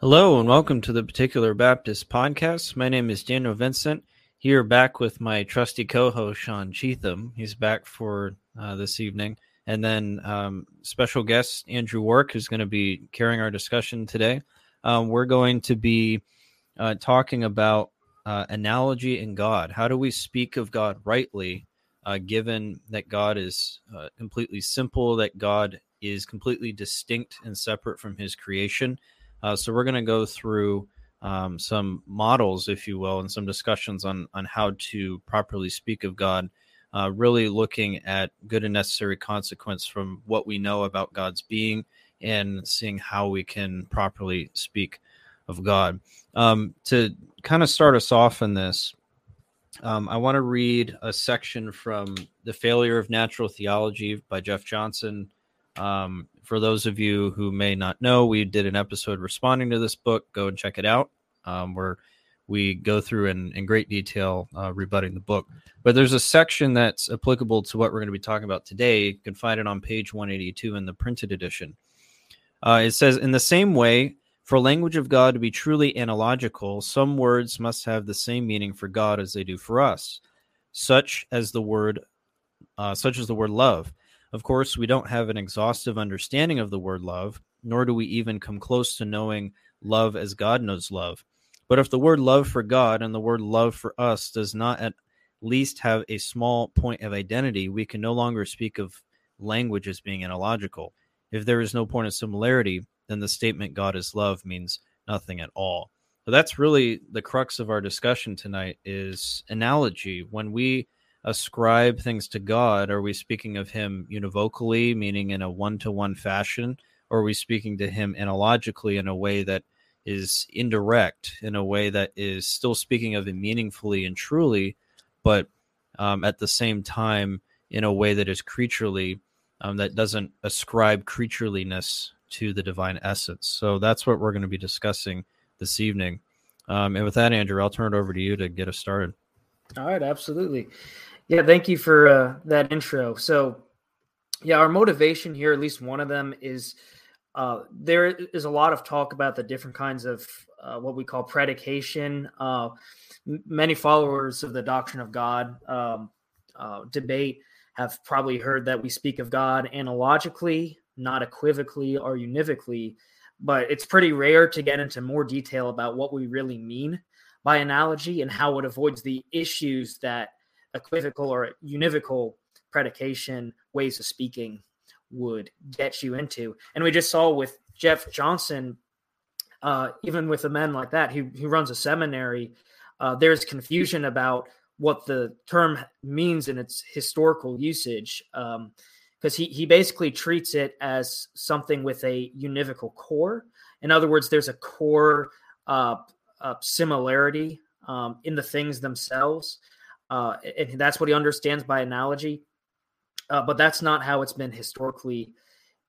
Hello and welcome to the Particular Baptist Podcast. My name is Daniel Vincent. Here back with my trusty co-host Sean Cheatham. He's back for uh, this evening, and then um, special guest Andrew Warrick, who's going to be carrying our discussion today. Um, we're going to be uh, talking about uh, analogy in God. How do we speak of God rightly, uh, given that God is uh, completely simple, that God is completely distinct and separate from His creation? Uh, so we're going to go through um, some models, if you will, and some discussions on on how to properly speak of God. Uh, really looking at good and necessary consequence from what we know about God's being and seeing how we can properly speak of God. Um, to kind of start us off in this, um, I want to read a section from The Failure of Natural Theology by Jeff Johnson. Um, for those of you who may not know, we did an episode responding to this book. Go and check it out. Um, where we go through in, in great detail uh, rebutting the book. But there's a section that's applicable to what we're going to be talking about today. You can find it on page 182 in the printed edition. Uh, it says, In the same way, for language of God to be truly analogical, some words must have the same meaning for God as they do for us, such as the word, uh, such as the word love. Of course, we don't have an exhaustive understanding of the word love, nor do we even come close to knowing love as God knows love. But if the word love for God and the word love for us does not at least have a small point of identity, we can no longer speak of language as being analogical. If there is no point of similarity, then the statement God is love means nothing at all. So that's really the crux of our discussion tonight is analogy. When we ascribe things to God? Are we speaking of him univocally, meaning in a one to one fashion? Or are we speaking to him analogically in a way that is indirect, in a way that is still speaking of him meaningfully and truly, but um, at the same time in a way that is creaturely, um, that doesn't ascribe creatureliness to the divine essence? So that's what we're going to be discussing this evening. Um, and with that, Andrew, I'll turn it over to you to get us started. All right, absolutely. Yeah, thank you for uh, that intro. So, yeah, our motivation here, at least one of them, is uh, there is a lot of talk about the different kinds of uh, what we call predication. Uh, many followers of the doctrine of God um, uh, debate have probably heard that we speak of God analogically, not equivocally or univocally, but it's pretty rare to get into more detail about what we really mean by analogy and how it avoids the issues that equivocal or univocal predication ways of speaking would get you into. And we just saw with Jeff Johnson, uh, even with a man like that who, who runs a seminary, uh, there's confusion about what the term means in its historical usage. Because um, he, he basically treats it as something with a univocal core. In other words, there's a core uh, uh similarity um, in the things themselves. Uh, and that's what he understands by analogy. Uh, but that's not how it's been historically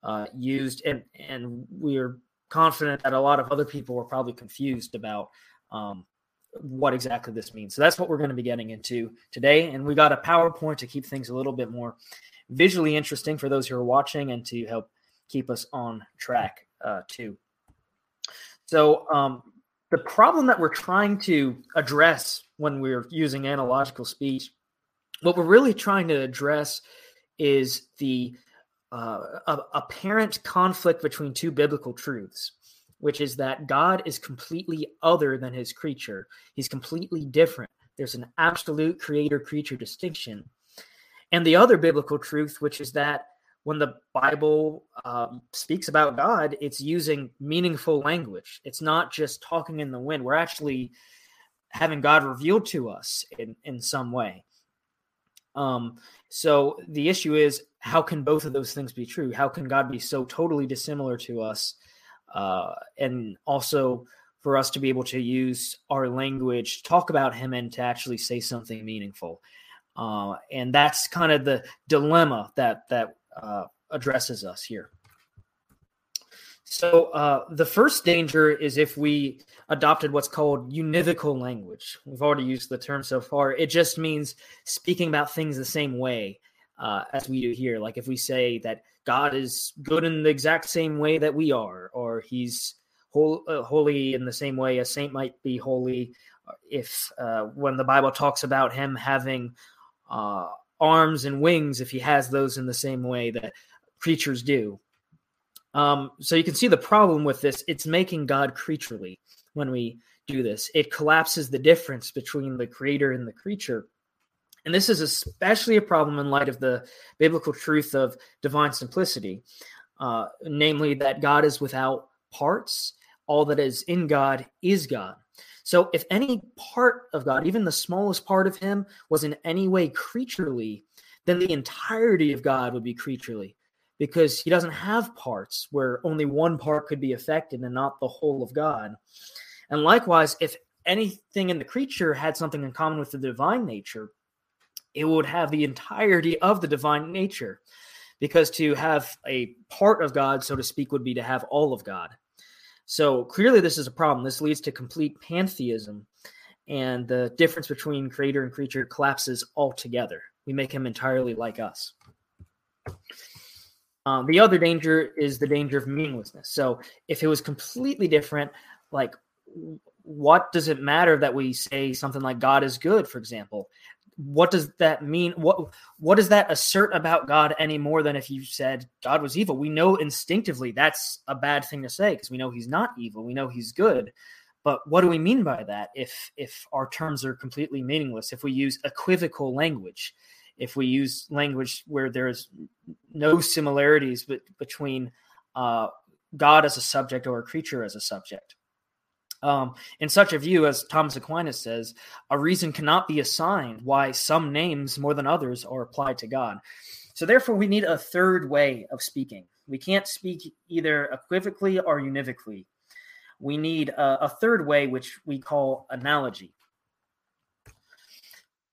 uh, used. And, and we're confident that a lot of other people were probably confused about um, what exactly this means. So that's what we're going to be getting into today. And we got a PowerPoint to keep things a little bit more visually interesting for those who are watching and to help keep us on track uh, too. So um, the problem that we're trying to address when we're using analogical speech, what we're really trying to address is the uh, apparent conflict between two biblical truths, which is that God is completely other than his creature. He's completely different. There's an absolute creator creature distinction. And the other biblical truth, which is that when the Bible um, speaks about God, it's using meaningful language. It's not just talking in the wind. We're actually having God revealed to us in, in some way. Um, so the issue is how can both of those things be true? How can God be so totally dissimilar to us? Uh, and also for us to be able to use our language, to talk about Him, and to actually say something meaningful. Uh, and that's kind of the dilemma that that uh, addresses us here. So uh, the first danger is if we adopted what's called univocal language. We've already used the term so far. It just means speaking about things the same way uh, as we do here. Like if we say that God is good in the exact same way that we are, or He's uh, holy in the same way a saint might be holy if uh, when the Bible talks about him having uh, arms and wings, if he has those in the same way that creatures do. Um, so you can see the problem with this. It's making God creaturely when we do this. It collapses the difference between the creator and the creature. And this is especially a problem in light of the biblical truth of divine simplicity, uh, namely that God is without parts. All that is in God is God. So if any part of God, even the smallest part of him, was in any way creaturely, then the entirety of God would be creaturely because he doesn't have parts where only one part could be affected and not the whole of God. And likewise, if anything in the creature had something in common with the divine nature, it would have the entirety of the divine nature. Because to have a part of God, so to speak, would be to have all of God. So clearly, this is a problem. This leads to complete pantheism, and the difference between creator and creature collapses altogether. We make him entirely like us. Um, the other danger is the danger of meaninglessness. So if it was completely different, like what does it matter that we say something like God is good, for example? What does that mean? What what does that assert about God any more than if you said God was evil? We know instinctively that's a bad thing to say because we know he's not evil. We know he's good. But what do we mean by that if if our terms are completely meaningless? If we use equivocal language, if we use language where there's no similarities but between uh, God as a subject or a creature as a subject. Um, in such a view, as Thomas Aquinas says, a reason cannot be assigned why some names more than others are applied to God. So, therefore, we need a third way of speaking. We can't speak either equivocally or univocally. We need a, a third way, which we call analogy.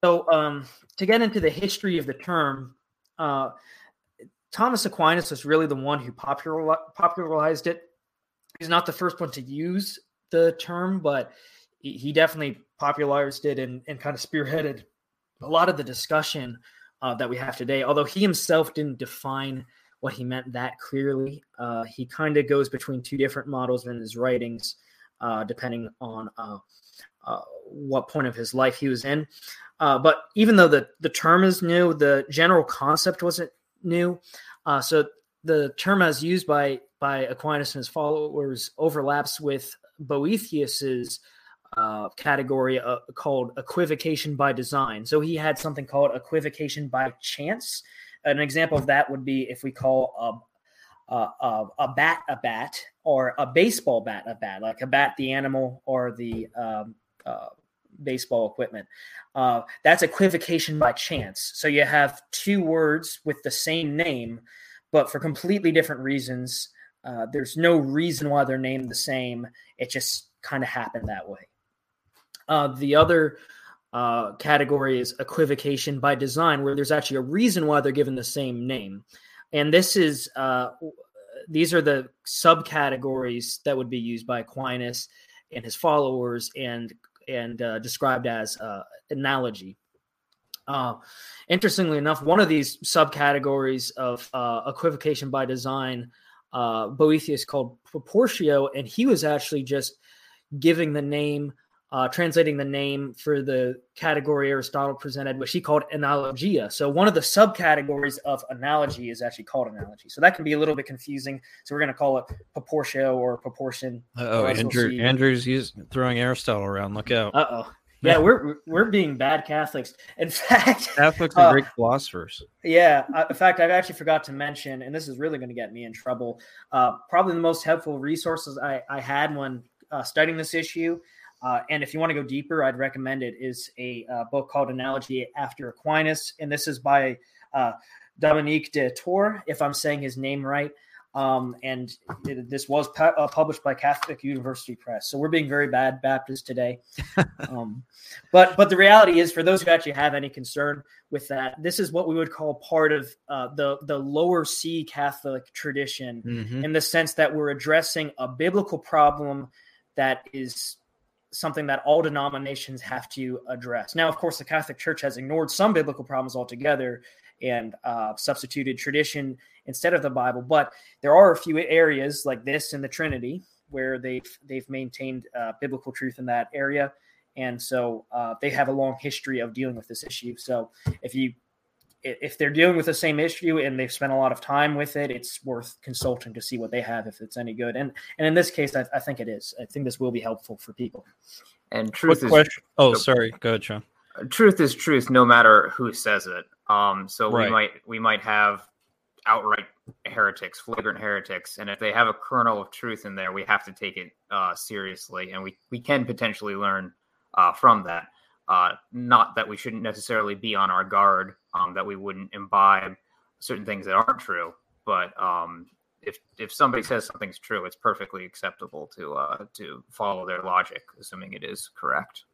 So, um, to get into the history of the term, uh, Thomas Aquinas was really the one who popularized it. He's not the first one to use the term, but he definitely popularized it and, and kind of spearheaded a lot of the discussion uh, that we have today. Although he himself didn't define what he meant that clearly, uh, he kind of goes between two different models in his writings, uh, depending on uh, uh, what point of his life he was in. Uh, but even though the, the term is new, the general concept wasn't new. so the term as used by by Aquinas and his followers overlaps with Boethius's uh, category uh, called equivocation by design. So he had something called equivocation by chance. An example of that would be if we call a, a, a bat a bat or a baseball bat a bat, like a bat the animal or the um, uh, baseball equipment. Uh, that's equivocation by chance. So you have two words with the same name, but for completely different reasons. Uh, there's no reason why they're named the same. It just kind of happened that way. Uh, the other uh, category is equivocation by design, where there's actually a reason why they're given the same name. And this is uh, these are the subcategories that would be used by Aquinas and his followers, and and uh, described as analogy. Uh, interestingly enough, one of these subcategories of uh, equivocation by design uh, Boethius called proportio, and he was actually just giving the name, uh, translating the name for the category Aristotle presented, which he called analogia. So one of the subcategories of analogy is actually called analogy. So that can be a little bit confusing. So we're going to call it proportio or proportion. Oh, Andrew, Andrew's using, throwing Aristotle around. Look out. Uh oh. Yeah, we're we're being bad Catholics. In fact, Catholics are uh, great philosophers. Yeah, uh, in fact, I've actually forgot to mention, and this is really going to get me in trouble. Uh, probably the most helpful resources I, I had when uh, studying this issue, uh, and if you want to go deeper, I'd recommend it. Is a uh, book called Analogy After Aquinas, and this is by Domenic D'Ettore, if I'm saying his name right. Um, and it, this was pu- uh, published by Catholic University Press. So we're being very bad Baptists today. um, but but the reality is, for those who actually have any concern with that, this is what we would call part of uh, the the lower C Catholic tradition, mm-hmm. in the sense that we're addressing a biblical problem that is something that all denominations have to address. Now, of course, the Catholic Church has ignored some biblical problems altogether and uh, substituted tradition instead of the Bible. But there are a few areas like this in the Trinity where they've they've maintained uh, biblical truth in that area, and so uh, they have a long history of dealing with this issue. So if you if they're dealing with the same issue and they've spent a lot of time with it, it's worth consulting to see what they have if it's any good. And and in this case, I, I think it is. I think this will be helpful for people. And truth is question. Oh, sorry. Go ahead, Sean. Truth is truth, no matter who says it. Um, so right. we might we might have outright heretics, flagrant heretics, and if they have a kernel of truth in there, we have to take it uh, seriously, and we we can potentially learn uh, from that. Uh, not that we shouldn't necessarily be on our guard, um, that we wouldn't imbibe certain things that aren't true. But um, if if somebody says something's true, it's perfectly acceptable to uh, to follow their logic, assuming it is correct.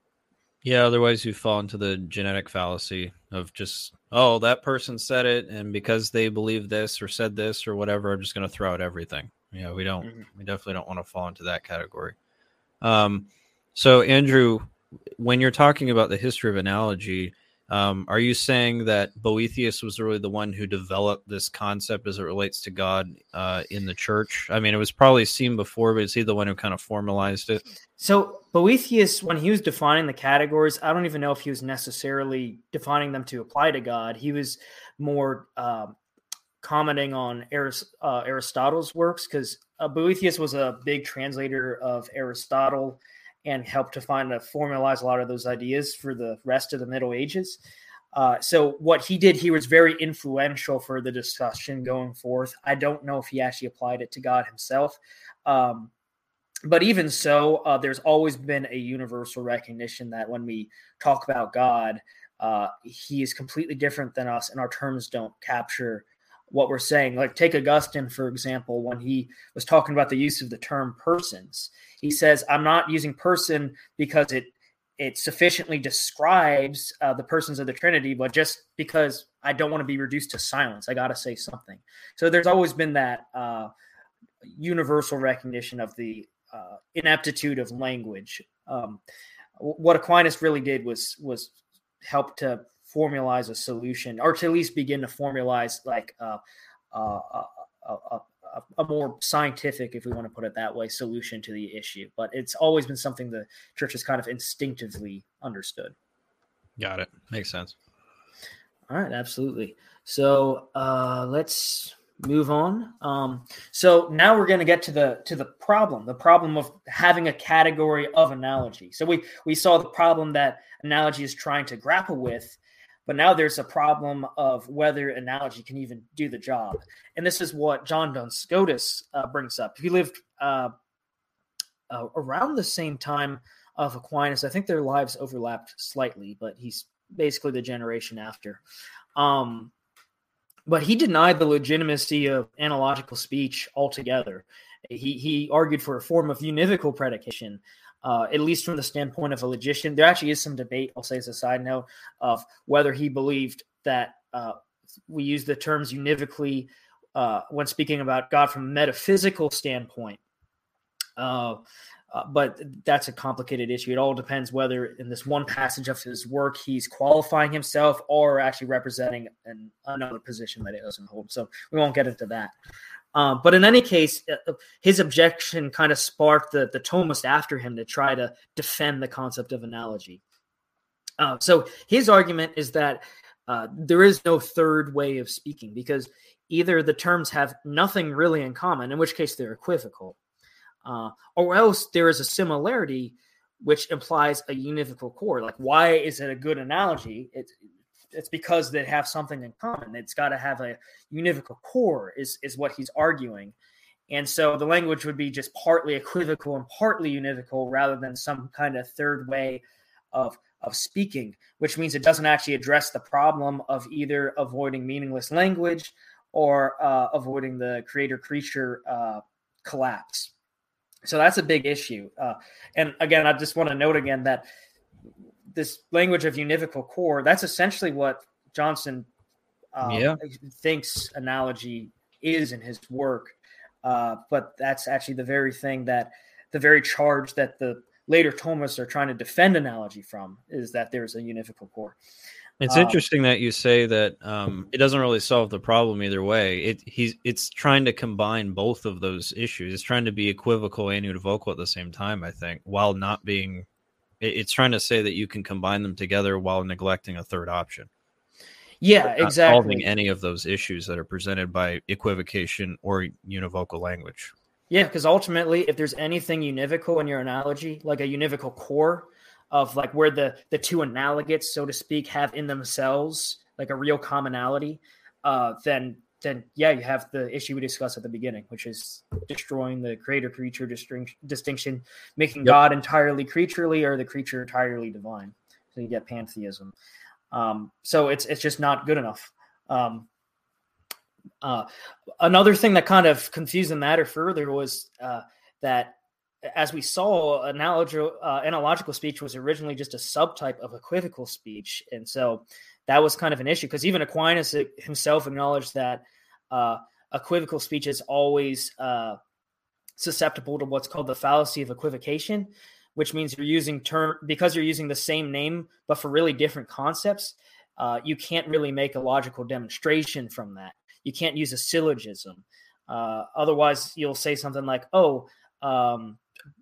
Yeah, otherwise you fall into the genetic fallacy of just, oh, that person said it, and because they believe this or said this or whatever, I'm just going to throw out everything. Yeah, we don't, mm-hmm. we definitely don't want to fall into that category. Um, so Andrew, when you're talking about the history of analogy, um, are you saying that Boethius was really the one who developed this concept as it relates to God uh, in the church? I mean, it was probably seen before, but is he the one who kind of formalized it? So Boethius, when he was defining the categories, I don't even know if he was necessarily defining them to apply to God. He was more uh, commenting on Arist- uh, Aristotle's works because uh, Boethius was a big translator of Aristotle and helped to find to formalize a lot of those ideas for the rest of the Middle Ages. Uh, so what he did, he was very influential for the discussion going forth. I don't know if he actually applied it to God himself, um, but even so, uh, there's always been a universal recognition that when we talk about God, uh, he is completely different than us, and our terms don't capture what we're saying. Like take Augustine for example, when he was talking about the use of the term persons, he says, "I'm not using person because it it sufficiently describes uh, the persons of the Trinity, but just because I don't want to be reduced to silence, I got to say something." So there's always been that uh, universal recognition of the uh, ineptitude of language. Um, what Aquinas really did was was help to formalize a solution, or to at least begin to formalize like uh, uh, a, a, a, more scientific, if we want to put it that way, solution to the issue. But it's always been something the church has kind of instinctively understood. Got it. Makes sense. All right, absolutely. So uh, let's move on. Um, so now we're going to get to the to the problem, the problem of having a category of analogy. So we we saw the problem that analogy is trying to grapple with, but now there's a problem of whether analogy can even do the job. And this is what John Duns Scotus uh, brings up. He lived uh, uh, around the same time of Aquinas. I think their lives overlapped slightly, but he's basically the generation after. Um, but he denied the legitimacy of analogical speech altogether. He, he argued for a form of univocal predication, uh, at least from the standpoint of a logician. There actually is some debate, I'll say as a side note, of whether he believed that uh, we use the terms univocally uh, when speaking about God from a metaphysical standpoint. Uh, uh, but that's a complicated issue. It all depends whether in this one passage of his work he's qualifying himself or actually representing an, another position that he doesn't hold. So we won't get into that. Um, but in any case, uh, uh, his objection kind of sparked the, the Thomist after him to try to defend the concept of analogy. Uh, so his argument is that uh, there is no third way of speaking because either the terms have nothing really in common, in which case they're equivocal, uh, or else there is a similarity which implies a univocal core. Like, why is it a good analogy? It, it's because they have something in common. It's got to have a univocal core, is is what he's arguing. And so the language would be just partly equivocal and partly univocal rather than some kind of third way of of speaking, which means it doesn't actually address the problem of either avoiding meaningless language or uh, avoiding the creator creature uh, collapse. So that's a big issue. Uh, and again, I just want to note again that this language of univocal core, that's essentially what Johnson um, yeah. thinks analogy is in his work. Uh, but that's actually the very thing that the very charge that the later Thomists are trying to defend analogy from is that there's a univocal core. It's um, interesting that you say that um, it doesn't really solve the problem either way. It he's it's trying to combine both of those issues. It's trying to be equivocal and univocal at the same time. I think while not being, it's trying to say that you can combine them together while neglecting a third option. Yeah, exactly. Solving any of those issues that are presented by equivocation or univocal language. Yeah, because ultimately, if there's anything univocal in your analogy, like a univocal core, of like where the the two analogates, so to speak, have in themselves like a real commonality, uh, then then yeah, you have the issue we discussed at the beginning, which is destroying the creator creature distinction, making yep. God entirely creaturely or the creature entirely divine. So you get pantheism. Um, so it's it's just not good enough. Um, uh, another thing that kind of confused the matter further was uh, that as we saw, uh, analogical speech was originally just a subtype of equivocal speech, and so that was kind of an issue because even Aquinas himself acknowledged that uh, equivocal speech is always uh, susceptible to what's called the fallacy of equivocation, which means you're using term because you're using the same name but for really different concepts. Uh, you can't really make a logical demonstration from that. You can't use a syllogism. Uh, otherwise, you'll say something like, "Oh." Um,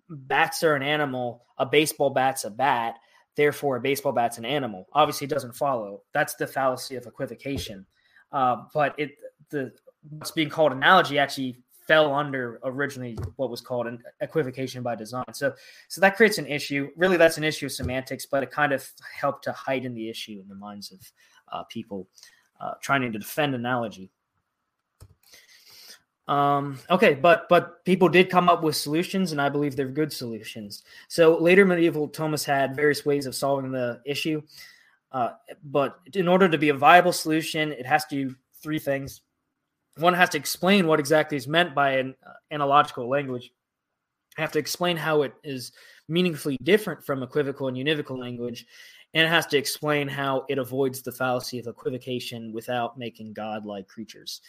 bats are an animal, a baseball bat's a bat, therefore a baseball bat's an animal. Obviously, it doesn't follow. That's the fallacy of equivocation. Uh, but it the what's being called analogy actually fell under originally what was called an equivocation by design. So so that creates an issue. Really, that's an issue of semantics, but it kind of helped to heighten the issue in the minds of uh, people uh, trying to defend analogy. Um, okay, but but people did come up with solutions, and I believe they're good solutions. So later medieval Thomists had various ways of solving the issue, uh, but in order to be a viable solution, it has to do three things. One has to explain what exactly is meant by an uh, analogical language. I have to explain how it is meaningfully different from equivocal and univocal language, and it has to explain how it avoids the fallacy of equivocation without making God-like creatures.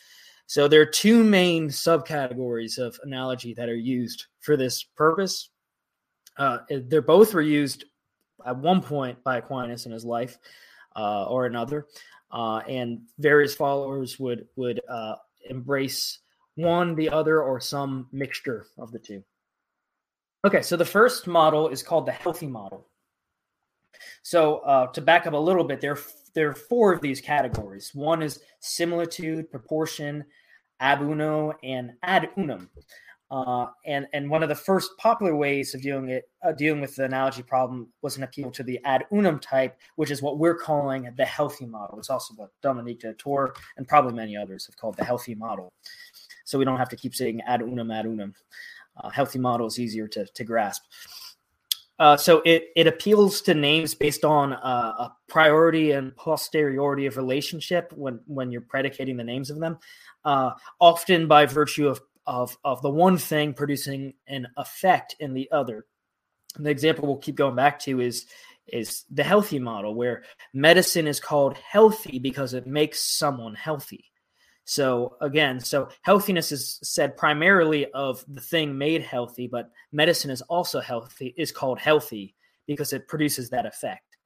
So there are two main subcategories of analogy that are used for this purpose. Uh, they're both were used at one point by Aquinas in his life uh, or another, uh, and various followers would would uh, embrace one, the other, or some mixture of the two. Okay, so the first model is called the healthy model. So uh, to back up a little bit, there there are four of these categories. One is similitude, proportion, ab uno, and ad unum. Uh, and and one of the first popular ways of dealing it uh, dealing with the analogy problem was an appeal to the ad unum type, which is what we're calling the healthy model. It's also what Domenic D'Ettore and probably many others have called the healthy model. So we don't have to keep saying ad unum ad unum. Uh, healthy model is easier to, to grasp. Uh, so it, it appeals to names based on uh, a priority and posteriority of relationship when, when you're predicating the names of them, often by virtue of, of, of the one thing producing an effect in the other. And the example we'll keep going back to is is the healthy model, where medicine is called healthy because it makes someone healthy. So again, so healthiness is said primarily of the thing made healthy, but medicine is also healthy is called healthy because it produces that effect.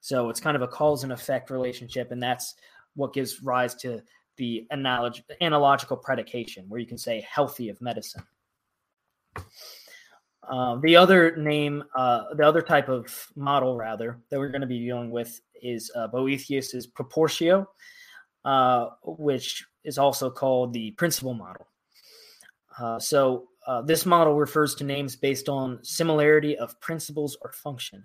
So it's kind of a cause and effect relationship, and that's what gives rise to the analog- analogical predication, where you can say healthy of medicine. Uh, the other name, uh, the other type of model, rather, that we're going to be dealing with is uh, Boethius's proportio, uh, which is also called the principle model. Uh, so uh, this model refers to names based on similarity of principles or function.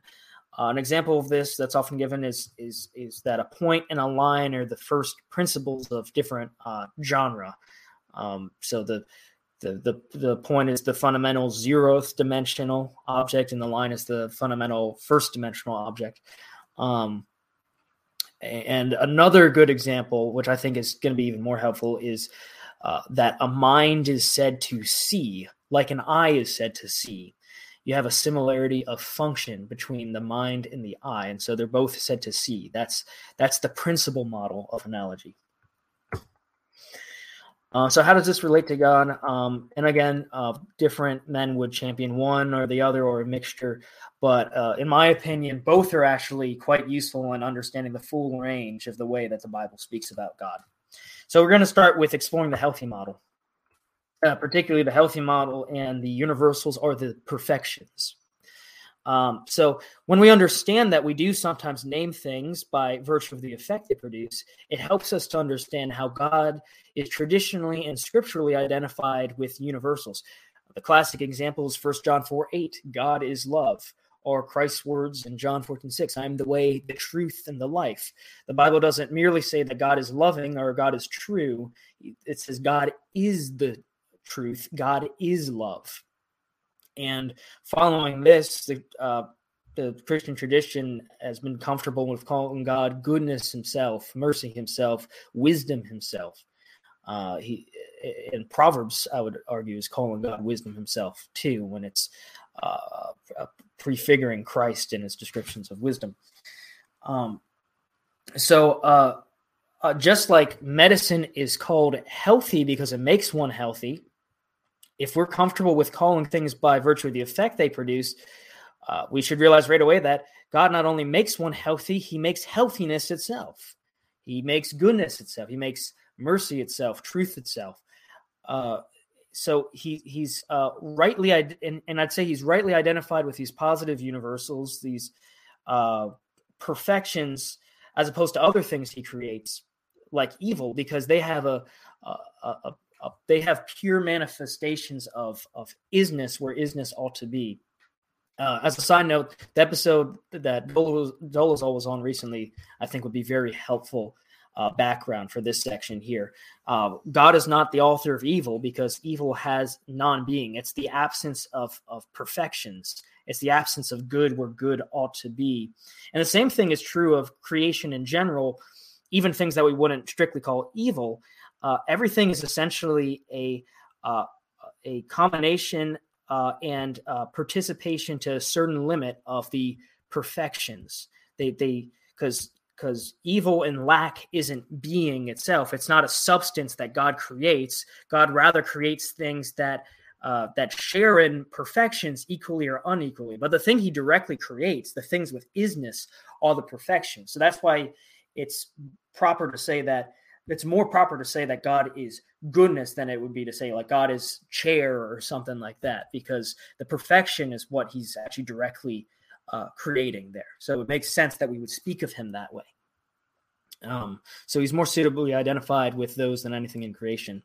Uh, an example of this that's often given is is is that a point and a line are the first principles of different uh, genre. Um, so the, the the the point is the fundamental zeroth dimensional object, and the line is the fundamental first dimensional object. Um, and another good example, which I think is going to be even more helpful, is uh, that a mind is said to see, like an eye is said to see. You have a similarity of function between the mind and the eye, and so they're both said to see. That's that's the principle model of analogy. Uh, so how does this relate to God? Um, and again, uh, different men would champion one or the other or a mixture. But uh, in my opinion, both are actually quite useful in understanding the full range of the way that the Bible speaks about God. So we're going to start with exploring the healthy model, uh, particularly the healthy model and the universals or the perfections. Um, so when we understand that we do sometimes name things by virtue of the effect they produce, it helps us to understand how God is traditionally and scripturally identified with universals. The classic example is 1 John 4 8, God is love, or Christ's words in John 14 6, I am the way, the truth, and the life. The Bible doesn't merely say that God is loving or God is true, it says God is the truth, God is love. And following this, the, uh, the Christian tradition has been comfortable with calling God goodness Himself, mercy Himself, wisdom Himself. Uh, he in Proverbs, I would argue, is calling God wisdom Himself too, when it's uh, prefiguring Christ in His descriptions of wisdom. Um, so, uh, uh, just like medicine is called healthy because it makes one healthy, if we're comfortable with calling things by virtue of the effect they produce, uh, we should realize right away that God not only makes one healthy, he makes healthiness itself. He makes goodness itself. He makes mercy itself, truth itself. Uh, so he he's uh, rightly and, and I'd say he's rightly identified with these positive universals, these uh, perfections, as opposed to other things he creates, like evil, because they have a, a, a, uh, they have pure manifestations of of isness where isness ought to be. Uh, as a side note, the episode that Dolezal was on recently, I think, would be very helpful uh, background for this section here. Uh, God is not the author of evil because evil has non-being. It's the absence of of perfections. It's the absence of good where good ought to be. And the same thing is true of creation in general, even things that we wouldn't strictly call evil uh, everything is essentially a uh, a combination uh, and uh, participation to a certain limit of the perfections. They they because because evil and lack isn't being itself. It's not a substance that God creates. God rather creates things that uh, that share in perfections equally or unequally. But the thing He directly creates, the things with isness, are the perfections. So that's why it's proper to say that it's more proper to say that God is goodness than it would be to say like God is chair or something like that, because the perfection is what he's actually directly uh, creating there. So it makes sense that we would speak of him that way. Um, so he's more suitably identified with those than anything in creation.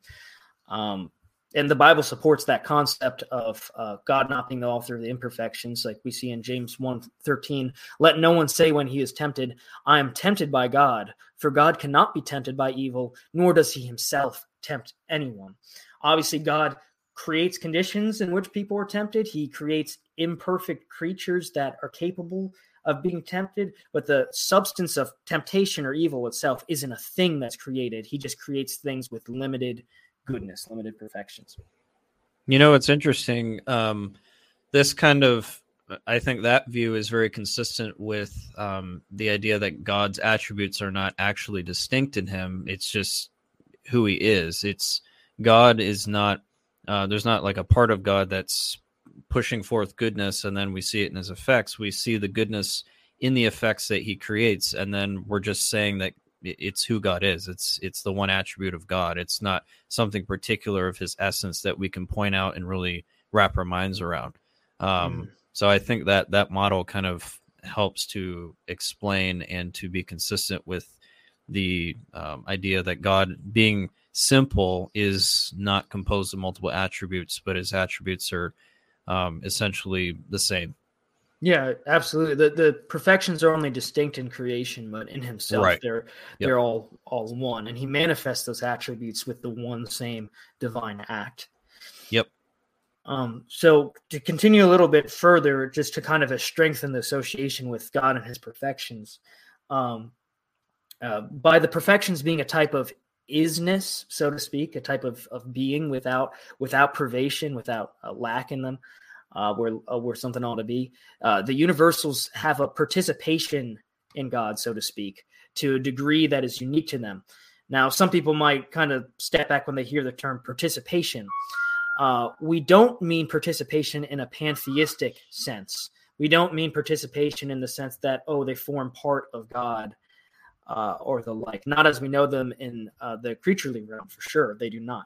Um, and the Bible supports that concept of uh, God not being the author of the imperfections, like we see in James 1 13. Let no one say when he is tempted, I am tempted by God, for God cannot be tempted by evil, nor does he himself tempt anyone. Obviously, God creates conditions in which people are tempted, he creates imperfect creatures that are capable of being tempted, but the substance of temptation or evil itself isn't a thing that's created. He just creates things with limited goodness, limited perfections. You know, it's interesting. Um, this kind of, I think that view is very consistent with um, the idea that God's attributes are not actually distinct in Him. It's just who He is. It's God is not. Uh, there's not like a part of God that's pushing forth goodness, and then we see it in His effects. We see the goodness in the effects that He creates, and then we're just saying that it's who God is. It's it's the one attribute of God. It's not something particular of His essence that we can point out and really wrap our minds around. Um, mm. So I think that that model kind of helps to explain and to be consistent with the um, idea that God being simple is not composed of multiple attributes, but His attributes are um, essentially the same. Yeah, absolutely. The the perfections are only distinct in creation, but in himself right. they're they're all all one. And he manifests those attributes with the one same divine act. Yep. Um, so to continue a little bit further, just to kind of strengthen the association with God and his perfections, um, uh, by the perfections being a type of isness, so to speak, a type of, of being without without privation, without a lack in them uh, where uh, where something ought to be. Uh, the universals have a participation in God, so to speak, to a degree that is unique to them. Now, some people might kind of step back when they hear the term participation. Uh, we don't mean participation in a pantheistic sense. We don't mean participation in the sense that, oh, they form part of God uh, or the like. Not as we know them in uh, the creaturely realm, for sure. They do not.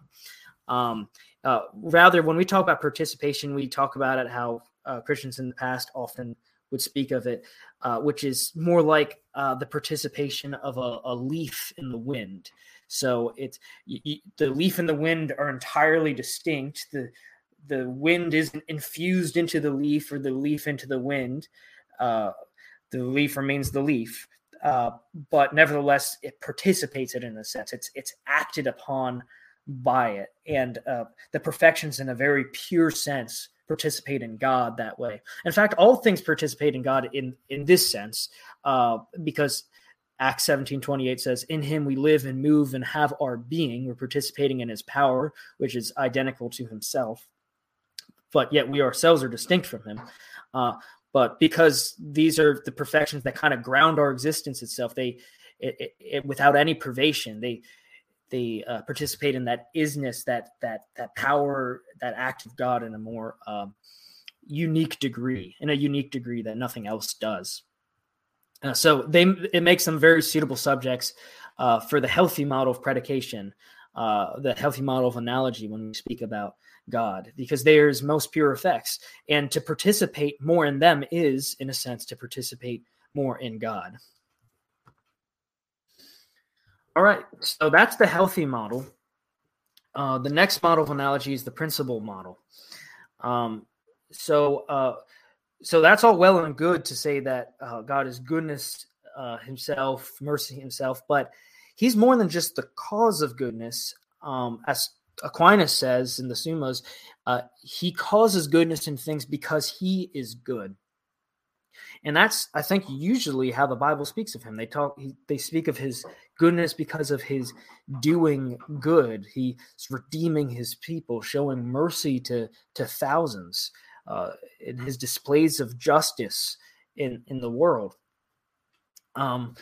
Um, uh, rather, when we talk about participation, we talk about it how uh, Christians in the past often would speak of it, uh, which is more like uh, the participation of a, a, leaf in the wind. So it's the leaf and the wind are entirely distinct. The the wind isn't infused into the leaf or the leaf into the wind. Uh, the leaf remains the leaf, uh, but nevertheless, it participates it in a sense. It's it's acted upon by it, and uh, the perfections in a very pure sense participate in God that way. In fact, all things participate in God in in this sense, uh, because Acts 17 28 says, In him we live and move and have our being. We're participating in his power, which is identical to himself. But yet we ourselves are distinct from him. Uh, but because these are the perfections that kind of ground our existence itself, they, it, it, it, without any privation, they, they uh, participate in that isness, that that that power, that act of God in a more um, unique degree, in a unique degree that nothing else does. Uh, so they it makes them very suitable subjects uh, for the healthy model of predication, uh, the healthy model of analogy when we speak about God, because there's most pure effects, and to participate more in them is, in a sense, to participate more in God. All right, so that's the healthy model. Uh, the next model of analogy is the principle model. Um, so, uh, so that's all well and good to say that uh, God is goodness uh, Himself, mercy Himself, but He's more than just the cause of goodness. Um, as Aquinas says in the Summas, uh, He causes goodness in things because He is good and that's i think usually how the bible speaks of him they talk they speak of his goodness because of his doing good. He's redeeming his people showing mercy to to thousands uh, in his displays of justice in in the world. Um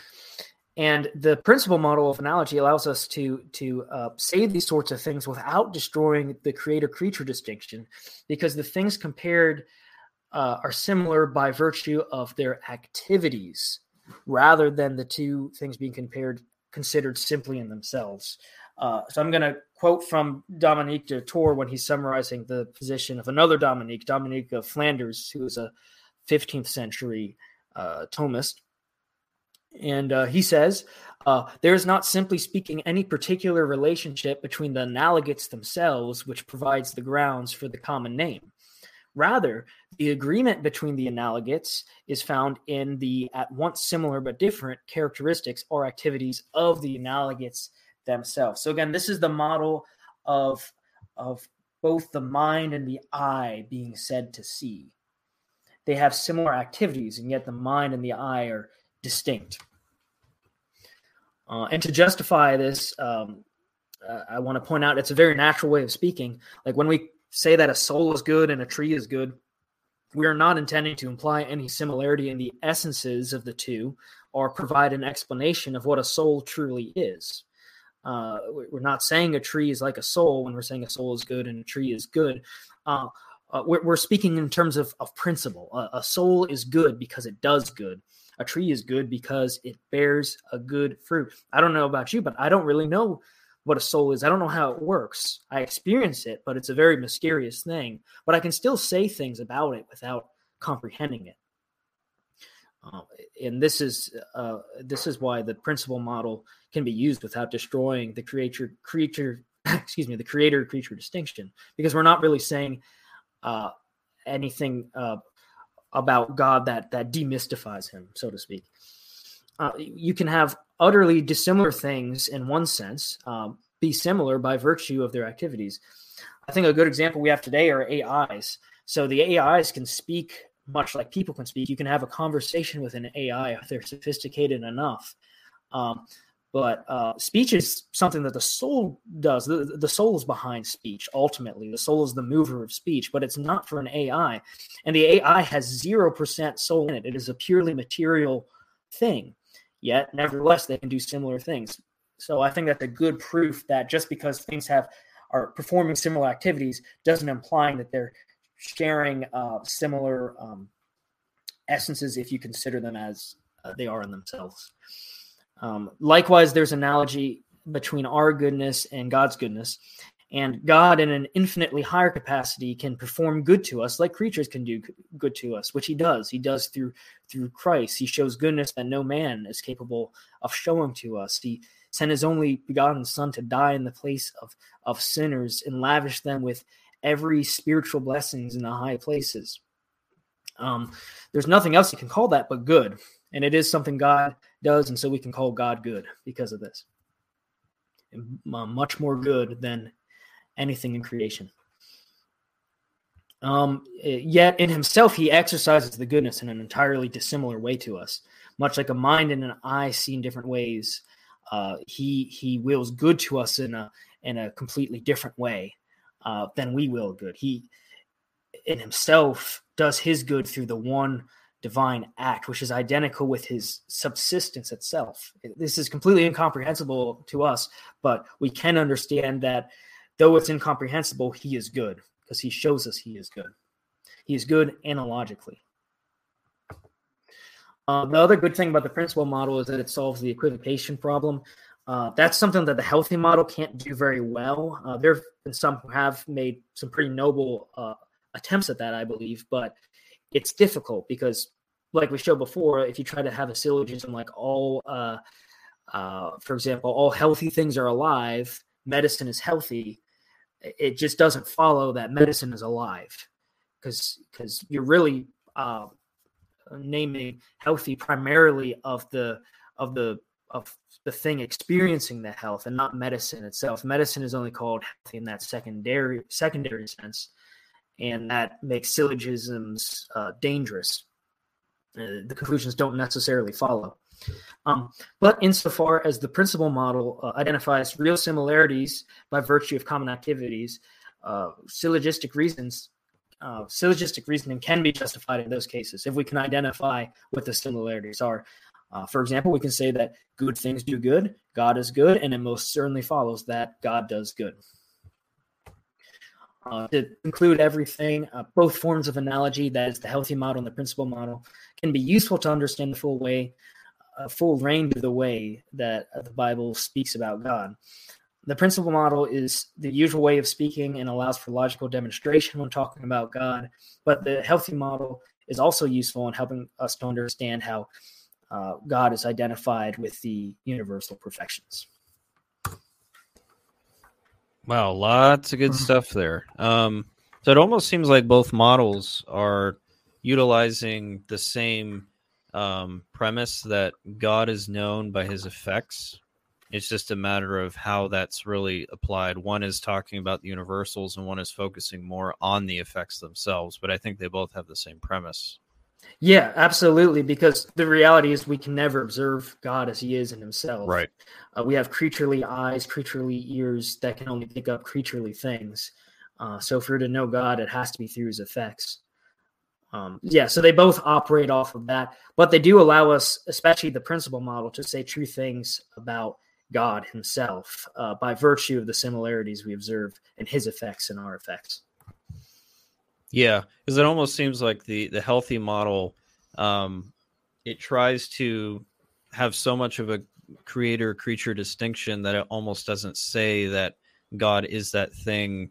and the principle model of analogy allows us to to uh, say these sorts of things without destroying the creator creature distinction because the things compared uh, are similar by virtue of their activities rather than the two things being compared considered simply in themselves. Uh, so I'm going to quote from Domenic D'Ettore when he's summarizing the position of another Dominique, Dominic of Flanders, who was a 15th century uh, Thomist. And uh, he says, uh, there is not simply speaking any particular relationship between the analogates themselves, which provides the grounds for the common name. Rather, the agreement between the analogates is found in the at once similar but different characteristics or activities of the analogates themselves. So again, this is the model of of both the mind and the eye being said to see. They have similar activities, and yet the mind and the eye are distinct. Uh, and to justify this, um, uh, I want to point out it's a very natural way of speaking. Like when we say that a soul is good and a tree is good, we are not intending to imply any similarity in the essences of the two or provide an explanation of what a soul truly is. Uh, we're not saying a tree is like a soul when we're saying a soul is good and a tree is good. Uh, uh, we're, we're, speaking in terms of, of principle. a soul is good because it does good. A tree is good because it bears a good fruit. I don't know about you, but I don't really know what a soul is. I don't know how it works. I experience it, but it's a very mysterious thing. But I can still say things about it without comprehending it. Uh, and this is uh, this is why the principle model can be used without destroying the creature creature excuse me the creator creature distinction because we're not really saying uh, anything uh, about God that that demystifies him, so to speak. Uh, you can have utterly dissimilar things in one sense um, be similar by virtue of their activities. I think a good example we have today are AIs. So the AIs can speak much like people can speak. You can have a conversation with an AI if they're sophisticated enough. Um, but uh, speech is something that the soul does. The, the soul is behind speech. Ultimately, the soul is the mover of speech, but it's not for an AI. And the AI has zero percent soul in it. It is a purely material thing. Yet, nevertheless, they can do similar things. So I think that's a good proof that just because things have are performing similar activities doesn't imply that they're sharing uh, similar um, essences if you consider them as uh, they are in themselves. Um, likewise, there's analogy between our goodness and God's goodness. And God, in an infinitely higher capacity, can perform good to us, like creatures can do good to us, which He does. He does through through Christ. He shows goodness that no man is capable of showing to us. He sent His only begotten Son to die in the place of of sinners and lavish them with every spiritual blessings in the high places. Um, there's nothing else you can call that but good, and it is something God does, and so we can call God good because of this. And, uh, much more good than anything in creation. Um, yet in himself, he exercises the goodness in an entirely dissimilar way to us. Much like a mind and an eye see in different ways, uh, he he wills good to us in a in a completely different way uh, than we will good. He in himself does his good through the one divine act, which is identical with his subsistence itself. This is completely incomprehensible to us, but we can understand that though it's incomprehensible, he is good because he shows us he is good. He is good analogically. Uh, the other good thing about the principle model is that it solves the equivocation problem. Uh, that's something that the healthy model can't do very well. Uh, there have been some who have made some pretty noble uh, attempts at that, I believe, but it's difficult because, like we showed before, if you try to have a syllogism like all, uh, uh, for example, all healthy things are alive, medicine is healthy, it just doesn't follow that medicine is alive because because you're really uh, naming healthy primarily of the of the of the thing experiencing the health and not medicine itself. Medicine is only called healthy in that secondary secondary sense, and that makes syllogisms uh, dangerous. Uh, the conclusions don't necessarily follow. Um, but insofar as the principle model uh, identifies real similarities by virtue of common activities, uh, syllogistic reasons, uh, syllogistic reasoning can be justified in those cases if we can identify what the similarities are. Uh, for example, we can say that good things do good, God is good, and it most certainly follows that God does good. Uh, to include everything, uh, both forms of analogy, that is the healthy model and the principle model, can be useful to understand the full way a full range of the way that the Bible speaks about God. The principle model is the usual way of speaking and allows for logical demonstration when talking about God, but the healthy model is also useful in helping us to understand how uh, God is identified with the universal perfections. Wow, lots of good mm-hmm. stuff there. Um, so it almost seems like both models are utilizing the same um, premise that God is known by his effects. It's just a matter of how that's really applied. One is talking about the universals, and one is focusing more on the effects themselves. But I think they both have the same premise. Yeah, absolutely. Because the reality is, we can never observe God as He is in Himself. Right. Uh, we have creaturely eyes, creaturely ears that can only pick up creaturely things. Uh, so, if we're to know God, it has to be through His effects. Um, yeah, so they both operate off of that, but they do allow us, especially the principle model, to say true things about God Himself uh, by virtue of the similarities we observe in His effects and our effects. Yeah, because it almost seems like the the healthy model, um, it tries to have so much of a creator creature distinction that it almost doesn't say that God is that thing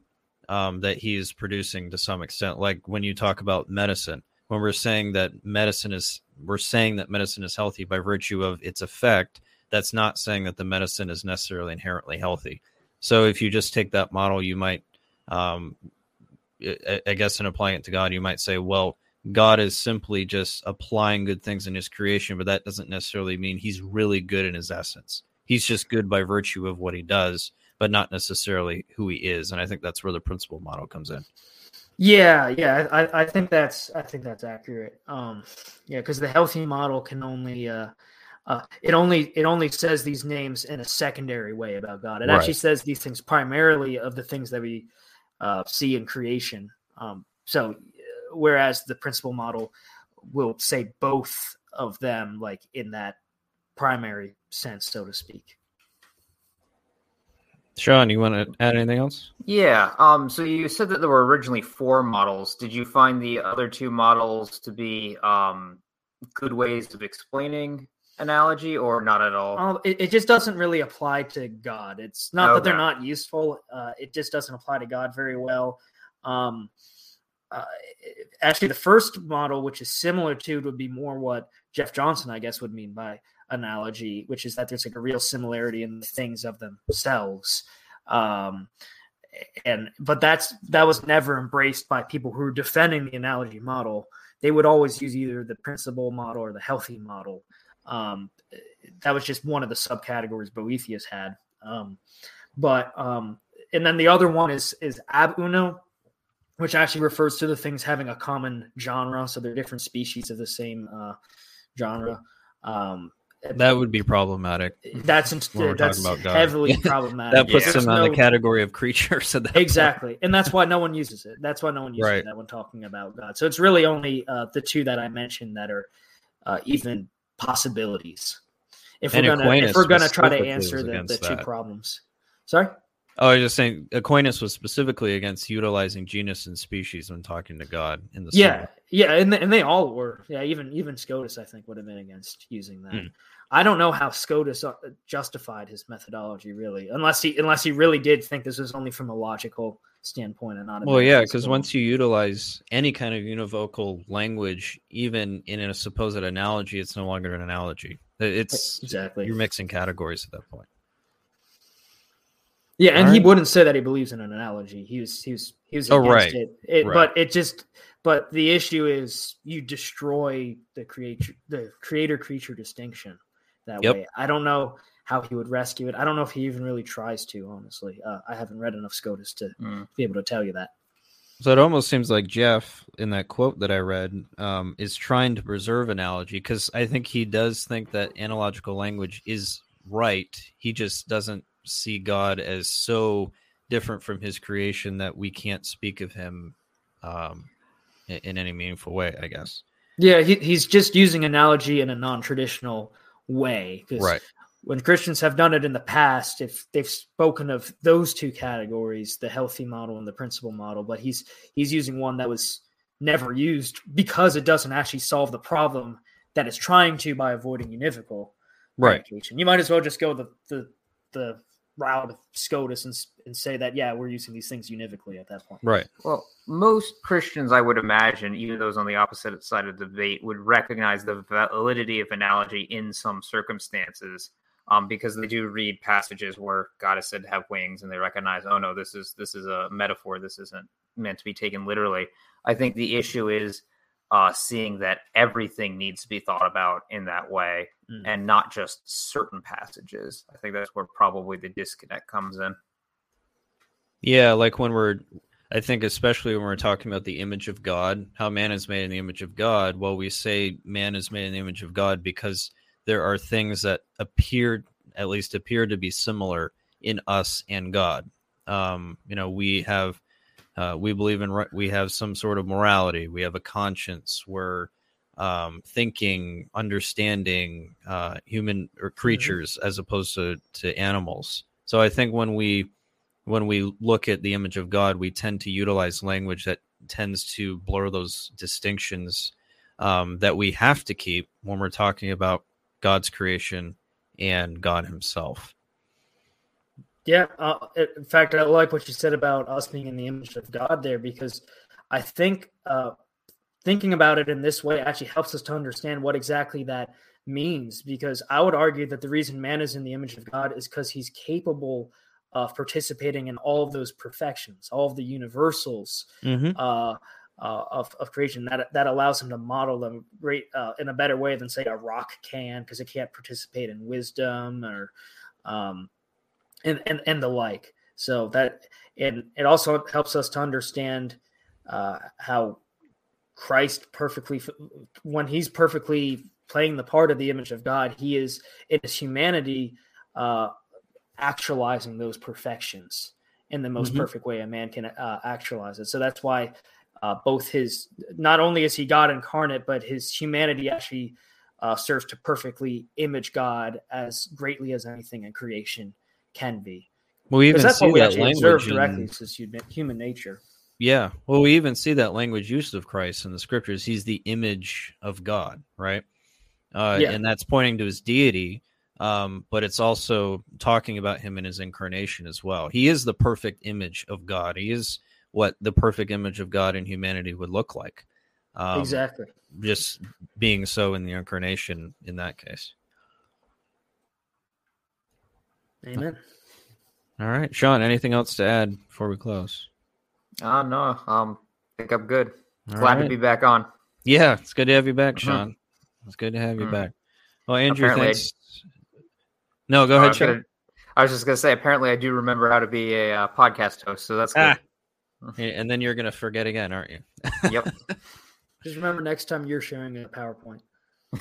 um, that he's producing to some extent. Like when you talk about medicine, when we're saying that medicine is, we're saying that medicine is healthy by virtue of its effect. That's not saying that the medicine is necessarily inherently healthy. So if you just take that model, you might, um, I guess, in applying it to God, you might say, well, God is simply just applying good things in his creation, but that doesn't necessarily mean he's really good in his essence. He's just good by virtue of what he does but not necessarily who he is. And I think that's where the principle model comes in. Yeah, yeah, I, I think that's I think that's accurate. Um, yeah, because the healthy model can only uh, uh, it only it only says these names in a secondary way about God. It right. actually says these things primarily of the things that we uh, see in creation. Um, so, whereas the principle model will say both of them, like in that primary sense, so to speak. Sean, you want to add anything else? Yeah. Um. So you said that there were originally four models. Did you find the other two models to be um good ways of explaining analogy, or not at all? Um, it, it just doesn't really apply to God. It's not okay. that they're not useful. Uh, it just doesn't apply to God very well. Um, uh, actually, the first model, which is similar to, would be more what Jeff Johnson, I guess, would mean by analogy, which is that there's like a real similarity in the things of themselves. Um, and but that's that was never embraced by people who are defending the analogy model. They would always use either the principle model or the healthy model. Um, that was just one of the subcategories Boethius had. Um, but um, and then the other one is is ab uno, which actually refers to the things having a common genre. So they're different species of the same uh, genre. Um, that would be problematic. That's that's heavily problematic. that puts yeah. them on no, the category of creatures. exactly, and that's why no one uses it. That's why no one uses right. that when talking about God. So it's really only uh, the two that I mentioned that are uh, even possibilities. If we're gonna if we're gonna try to answer the, the two problems. Sorry. Oh, I was just saying Aquinas was specifically against utilizing genus and species when talking to God in the Yeah, yeah, and, and they all were. Yeah, even even Scotus I think would have been against using that. Mm. I don't know how Scotus uh, justified his methodology really, unless he unless he really did think this was only from a logical standpoint and not. well, yeah, because once you utilize any kind of univocal language, even in a supposed analogy, it's no longer an analogy. It's exactly you're mixing categories at that point. Yeah, and he wouldn't say that he believes in an analogy. He was he was he was oh, against right. it. it right. But it just but the issue is you destroy the creator the creator creature distinction that yep. way. I don't know how he would rescue it. I don't know if he even really tries to. Honestly, uh, I haven't read enough Scotus to mm. be able to tell you that. So it almost seems like Jeff, in that quote that I read, um, is trying to preserve analogy because I think he does think that analogical language is right. He just doesn't see God as so different from his creation that we can't speak of him um, in, in, any meaningful way, I guess. Yeah, he, he's just using analogy in a non traditional way. Right. When Christians have done it in the past, if they've spoken of those two categories, the healthy model and the principle model, but he's he's using one that was never used because it doesn't actually solve the problem that it's trying to by avoiding univocal right. You might as well just go the the the route with SCOTUS and, and say that yeah we're using these things univocally at that point. Right. Well, most Christians, I would imagine, even those on the opposite side of the debate, would recognize the validity of analogy in some circumstances. Um, because they do read passages where God is said to have wings, and they recognize, oh no, this is this is a metaphor. This isn't meant to be taken literally. I think the issue is uh, seeing that everything needs to be thought about in that way mm. and not just certain passages. I think that's where probably the disconnect comes in. Yeah, like when we're, I think, especially when we're talking about the image of God, how man is made in the image of God. Well, we say man is made in the image of God because there are things that appear, at least appear to be similar in us and God. Um, you know, we have uh, we believe in we have some sort of morality. We have a conscience. We're um, thinking, understanding uh, human or mm-hmm. creatures mm-hmm. as opposed to to animals. So I think when we when we look at the image of God, we tend to utilize language that tends to blur those distinctions um, that we have to keep when we're talking about God's creation and God Himself. Yeah, uh, in fact, I like what you said about us being in the image of God there because I think uh, thinking about it in this way actually helps us to understand what exactly that means. Because I would argue that the reason man is in the image of God is because he's capable of participating in all of those perfections, all of the universals. Mm-hmm. Uh, uh, of, of creation that that allows him to model them great uh, in a better way than say a rock can because it can't participate in wisdom or um, and, and, and the like. So that and it also helps us to understand uh, how Christ perfectly, when he's perfectly playing the part of the image of God, he is in his humanity uh, actualizing those perfections in the most mm-hmm. perfect way a man can uh, actualize it. So that's why uh, both his, not only is he God incarnate, but his humanity actually uh, serves to perfectly image God as greatly as anything in creation can be. Well, we even that's see what we that language directly. In, human nature. Yeah. Well, we even see that language used of Christ in the scriptures. He's the image of God, right? Uh, yeah. And that's pointing to his deity, um, but it's also talking about him in his incarnation as well. He is the perfect image of God. He is what the perfect image of God in humanity would look like. Um, exactly. Just being so in the incarnation in that case. Amen. All right, Sean. Anything else to add before we close? Uh no. Um, I think I'm good. All Glad right. to be back on. Yeah, it's good to have you back, mm-hmm. Sean. Mm-hmm. It's good to have you mm-hmm. back. Well, Andrew, apparently thanks. No, go ahead, Sean. I was just gonna say. Apparently, I do remember how to be a uh, podcast host, so that's good. Ah. and then you're gonna forget again, aren't you? yep. Just remember next time you're sharing a PowerPoint.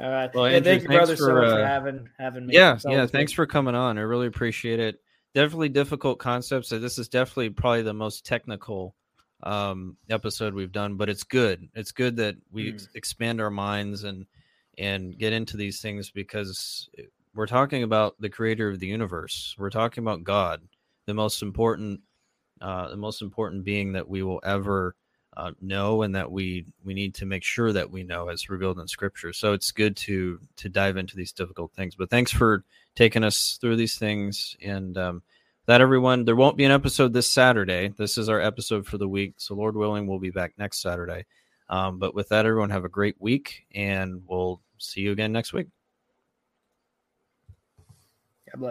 All right. Well, Andrew, thank you, brother, for, so much uh, for having having me. Yeah, yeah. Thanks for coming on. I really appreciate it. Definitely difficult concepts. So this is definitely probably the most technical um, episode we've done, but it's good. It's good that we mm. expand our minds and and get into these things because we're talking about the creator of the universe. We're talking about God, the most important, uh, the most important being that we will ever uh, know and that we we need to make sure that we know as revealed in scripture. So it's good to to dive into these difficult things. But thanks for taking us through these things. And um, that everyone there won't be an episode this saturday. This is our episode for the week. So lord willing we'll be back next saturday. Um, but with that everyone have a great week and we'll see you again next week